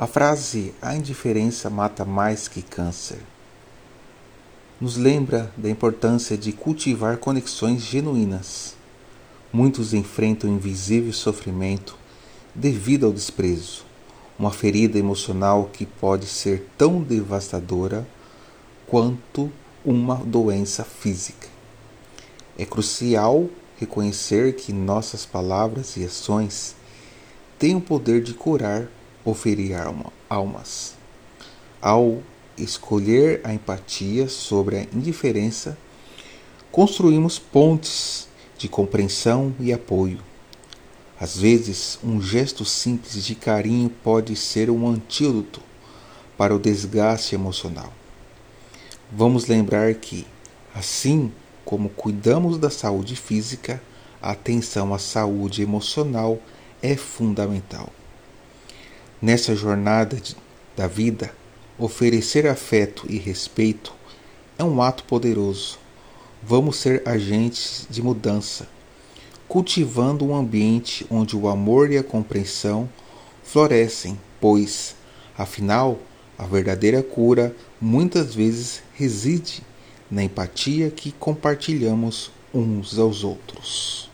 A frase a indiferença mata mais que câncer nos lembra da importância de cultivar conexões genuínas. Muitos enfrentam invisível sofrimento devido ao desprezo, uma ferida emocional que pode ser tão devastadora quanto uma doença física. É crucial reconhecer que nossas palavras e ações têm o poder de curar ou ferir almas. Ao escolher a empatia sobre a indiferença, construímos pontes de compreensão e apoio. Às vezes, um gesto simples de carinho pode ser um antídoto para o desgaste emocional. Vamos lembrar que, assim como cuidamos da saúde física, a atenção à saúde emocional é fundamental. Nessa jornada de, da vida, oferecer afeto e respeito é um ato poderoso. Vamos ser agentes de mudança, cultivando um ambiente onde o amor e a compreensão florescem, pois, afinal, a verdadeira cura muitas vezes reside na empatia que compartilhamos uns aos outros.